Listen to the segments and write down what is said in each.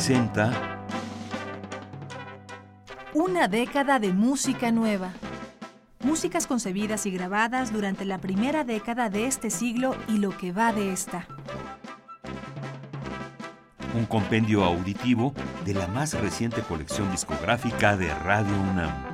presenta Una década de música nueva. Músicas concebidas y grabadas durante la primera década de este siglo y lo que va de esta. un compendio auditivo de la más reciente colección discográfica de Radio UNAM.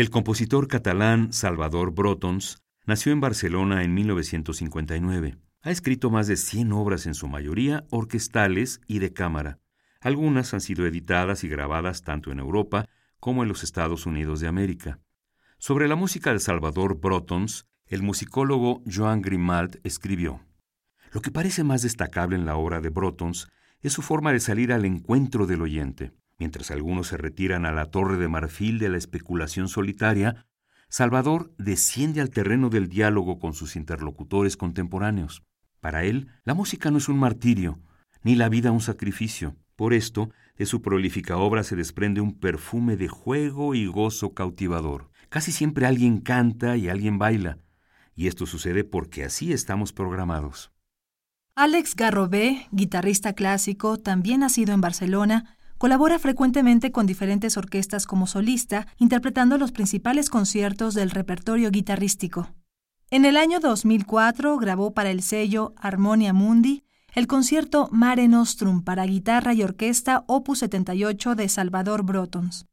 El compositor catalán Salvador Brotons nació en Barcelona en 1959. Ha escrito más de 100 obras en su mayoría orquestales y de cámara. Algunas han sido editadas y grabadas tanto en Europa como en los Estados Unidos de América. Sobre la música de Salvador Brotons, el musicólogo Joan Grimald escribió: Lo que parece más destacable en la obra de Brotons es su forma de salir al encuentro del oyente. Mientras algunos se retiran a la torre de marfil de la especulación solitaria, Salvador desciende al terreno del diálogo con sus interlocutores contemporáneos. Para él, la música no es un martirio, ni la vida un sacrificio. Por esto, de su prolífica obra se desprende un perfume de juego y gozo cautivador. Casi siempre alguien canta y alguien baila, y esto sucede porque así estamos programados. Alex Garrobé, guitarrista clásico, también nacido en Barcelona, colabora frecuentemente con diferentes orquestas como solista, interpretando los principales conciertos del repertorio guitarrístico. En el año 2004 grabó para el sello Harmonia Mundi el concierto Mare Nostrum para guitarra y orquesta Opus 78 de Salvador Brotons.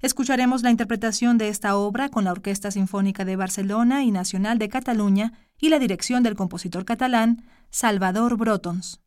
Escucharemos la interpretación de esta obra con la Orquesta Sinfónica de Barcelona y Nacional de Cataluña y la dirección del compositor catalán Salvador Brotons.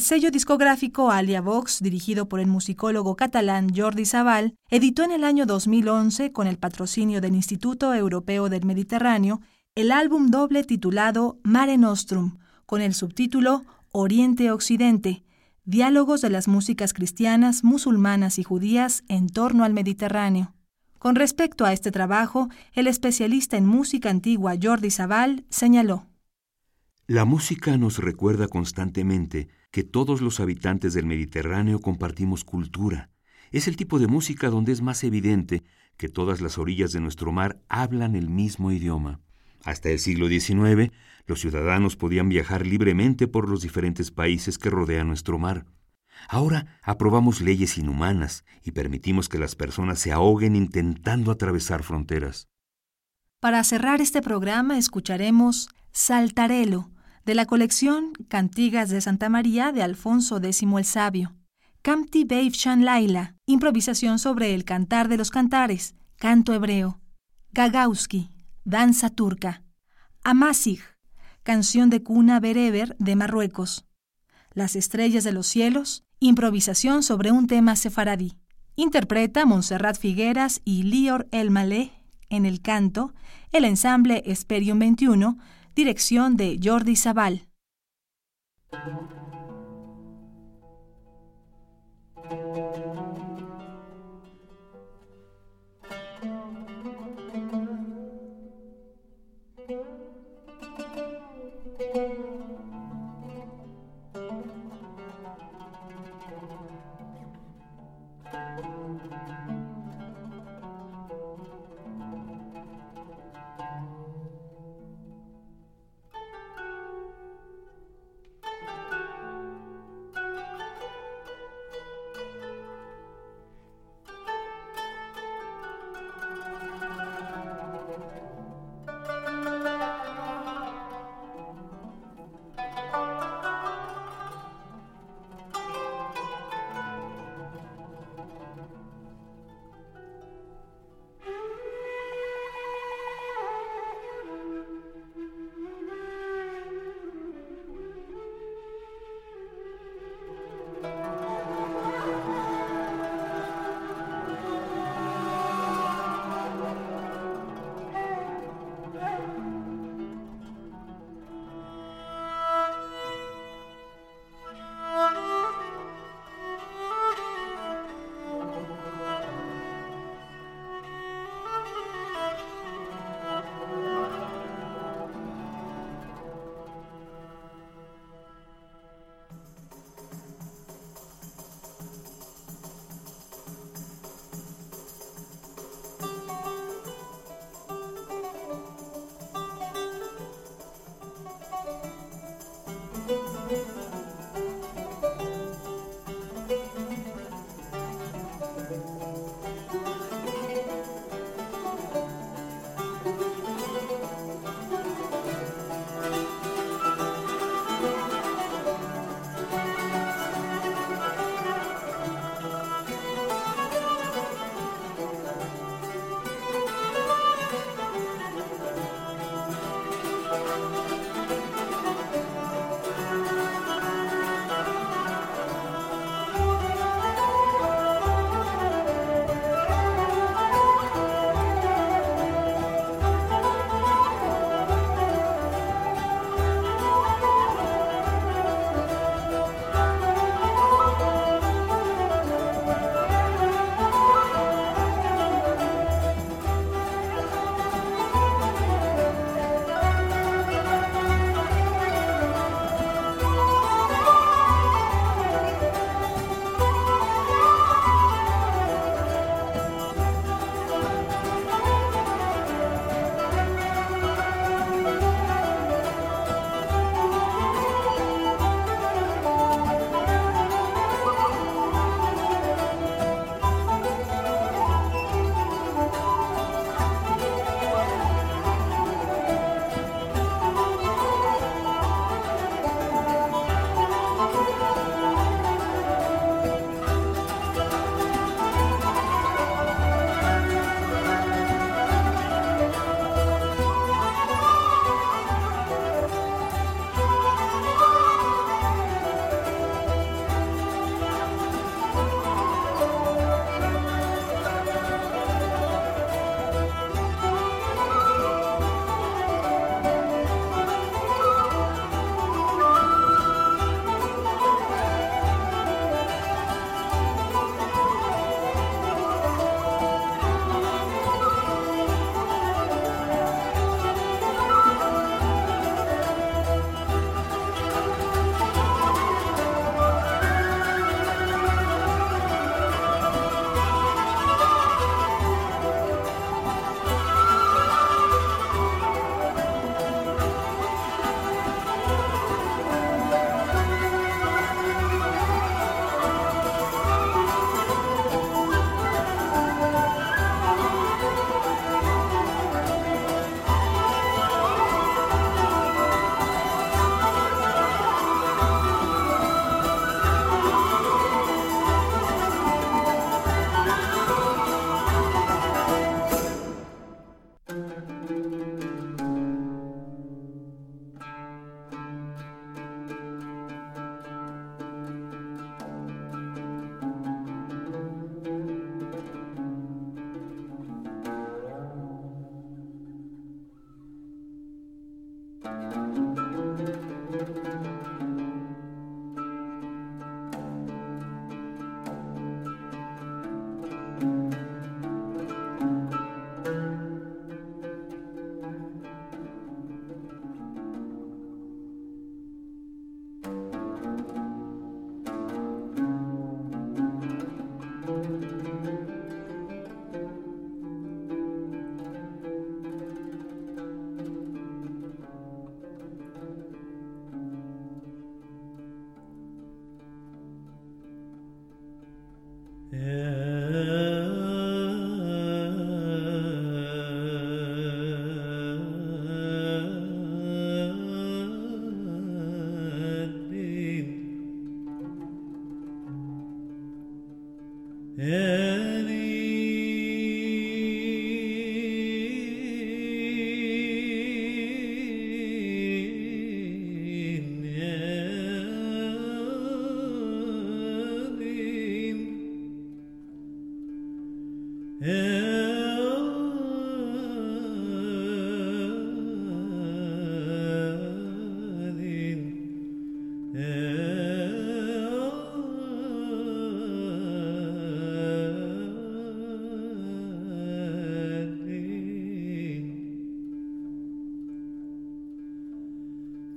El sello discográfico Alia Vox, dirigido por el musicólogo catalán Jordi Sabal, editó en el año 2011, con el patrocinio del Instituto Europeo del Mediterráneo, el álbum doble titulado Mare Nostrum, con el subtítulo Oriente-Occidente, Diálogos de las músicas cristianas, musulmanas y judías en torno al Mediterráneo. Con respecto a este trabajo, el especialista en música antigua Jordi Sabal señaló. La música nos recuerda constantemente que todos los habitantes del Mediterráneo compartimos cultura. Es el tipo de música donde es más evidente que todas las orillas de nuestro mar hablan el mismo idioma. Hasta el siglo XIX, los ciudadanos podían viajar libremente por los diferentes países que rodean nuestro mar. Ahora aprobamos leyes inhumanas y permitimos que las personas se ahoguen intentando atravesar fronteras. Para cerrar este programa escucharemos Saltarelo, de la colección Cantigas de Santa María de Alfonso X el Sabio. Kamti Beivshan Laila, improvisación sobre el cantar de los cantares, canto hebreo. Gagauski, danza turca. Amasig, canción de cuna bereber de Marruecos. Las estrellas de los cielos, improvisación sobre un tema sefaradí. Interpreta Montserrat Figueras y Lior El Malé en el canto, el ensamble Esperium 21, dirección de Jordi Sabal.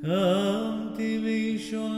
Antivision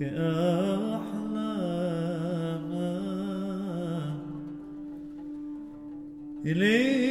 كأحلام إليه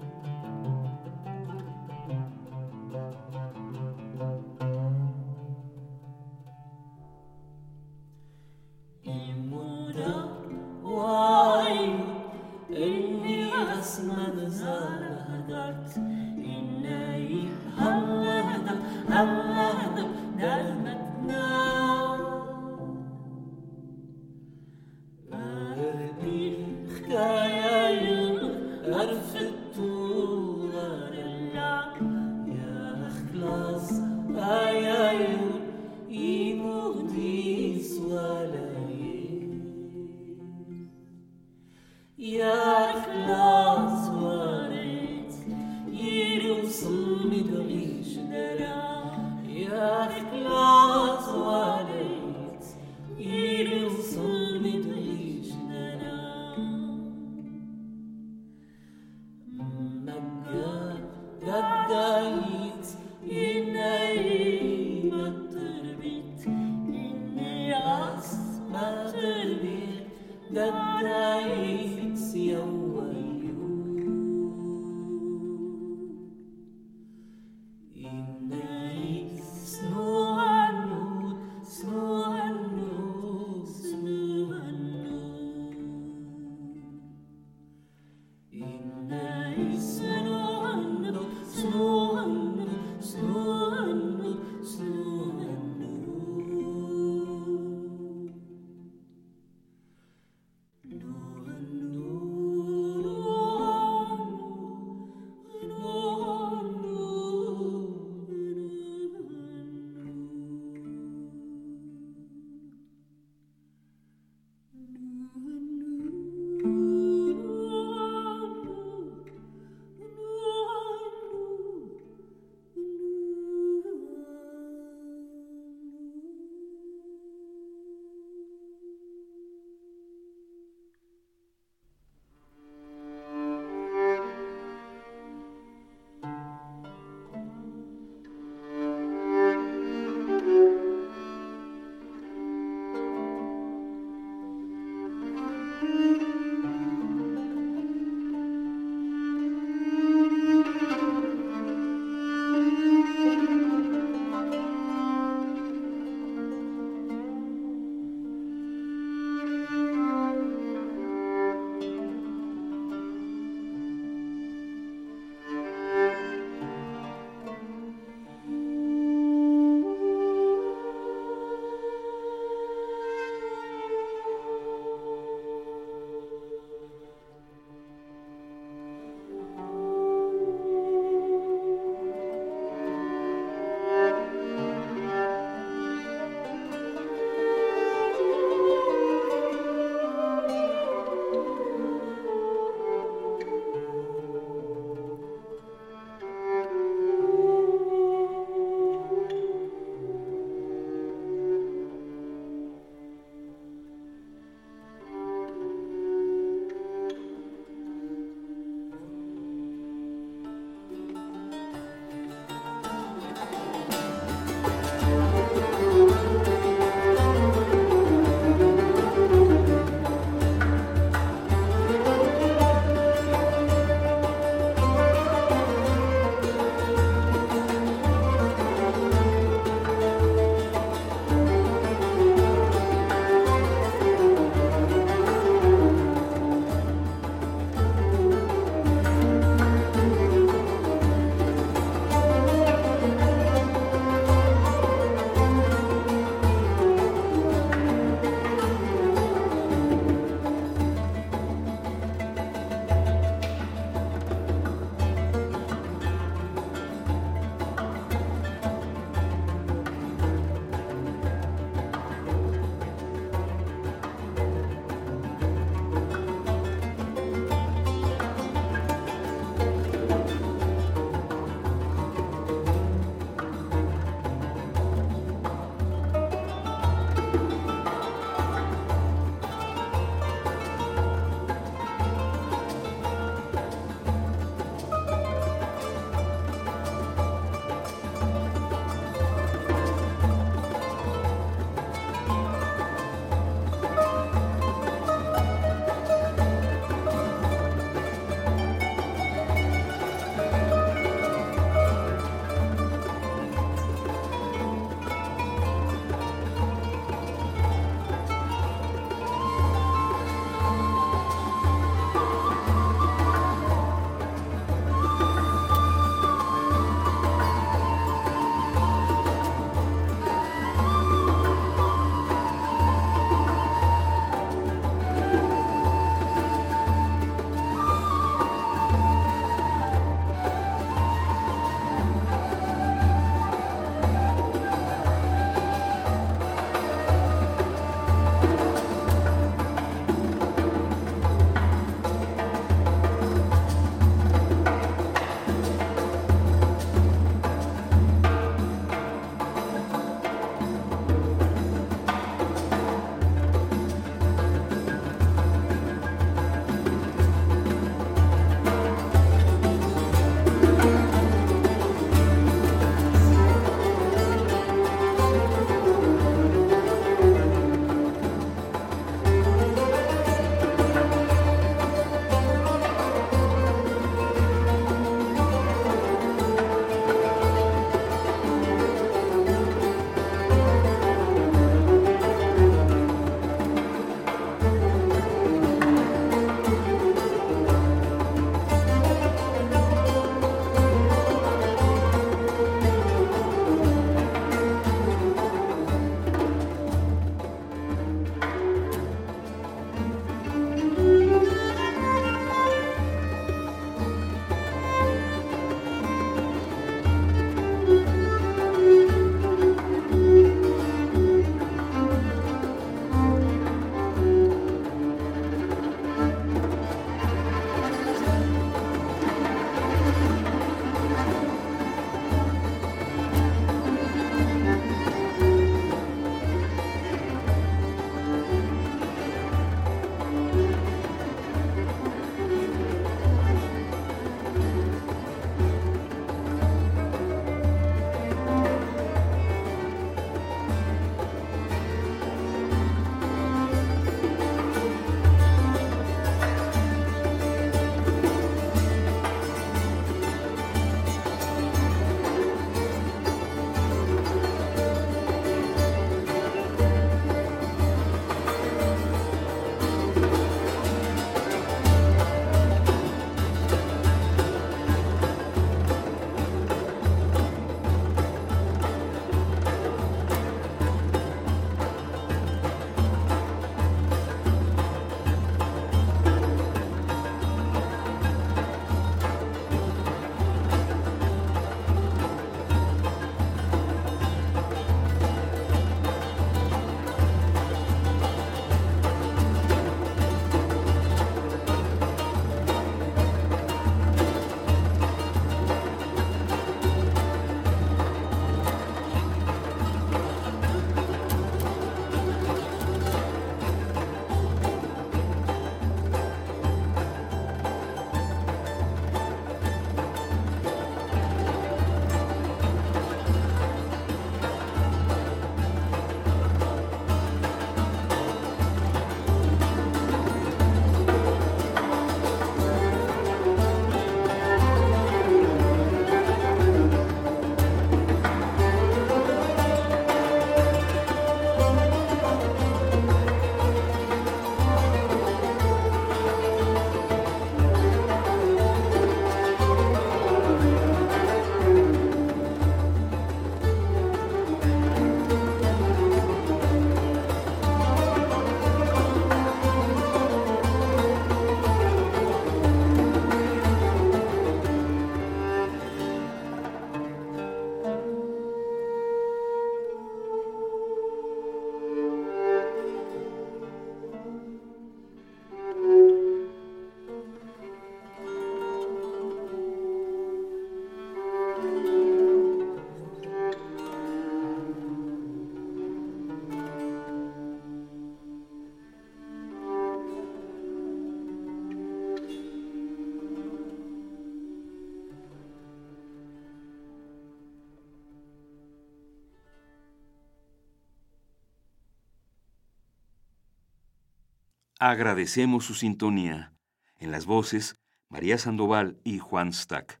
Agradecemos su sintonía. En las voces, María Sandoval y Juan Stack.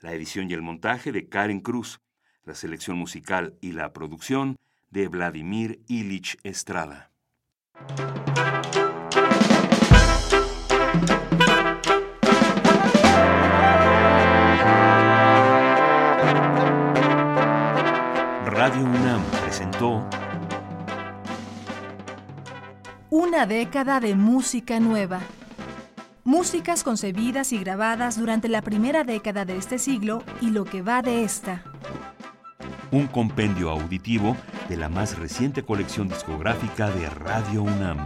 La edición y el montaje de Karen Cruz. La selección musical y la producción de Vladimir Ilich Estrada. Radio UNAM presentó Una década de música nueva. Músicas concebidas y grabadas durante la primera década de este siglo y lo que va de esta. un compendio auditivo de la más reciente colección discográfica de Radio UNAM.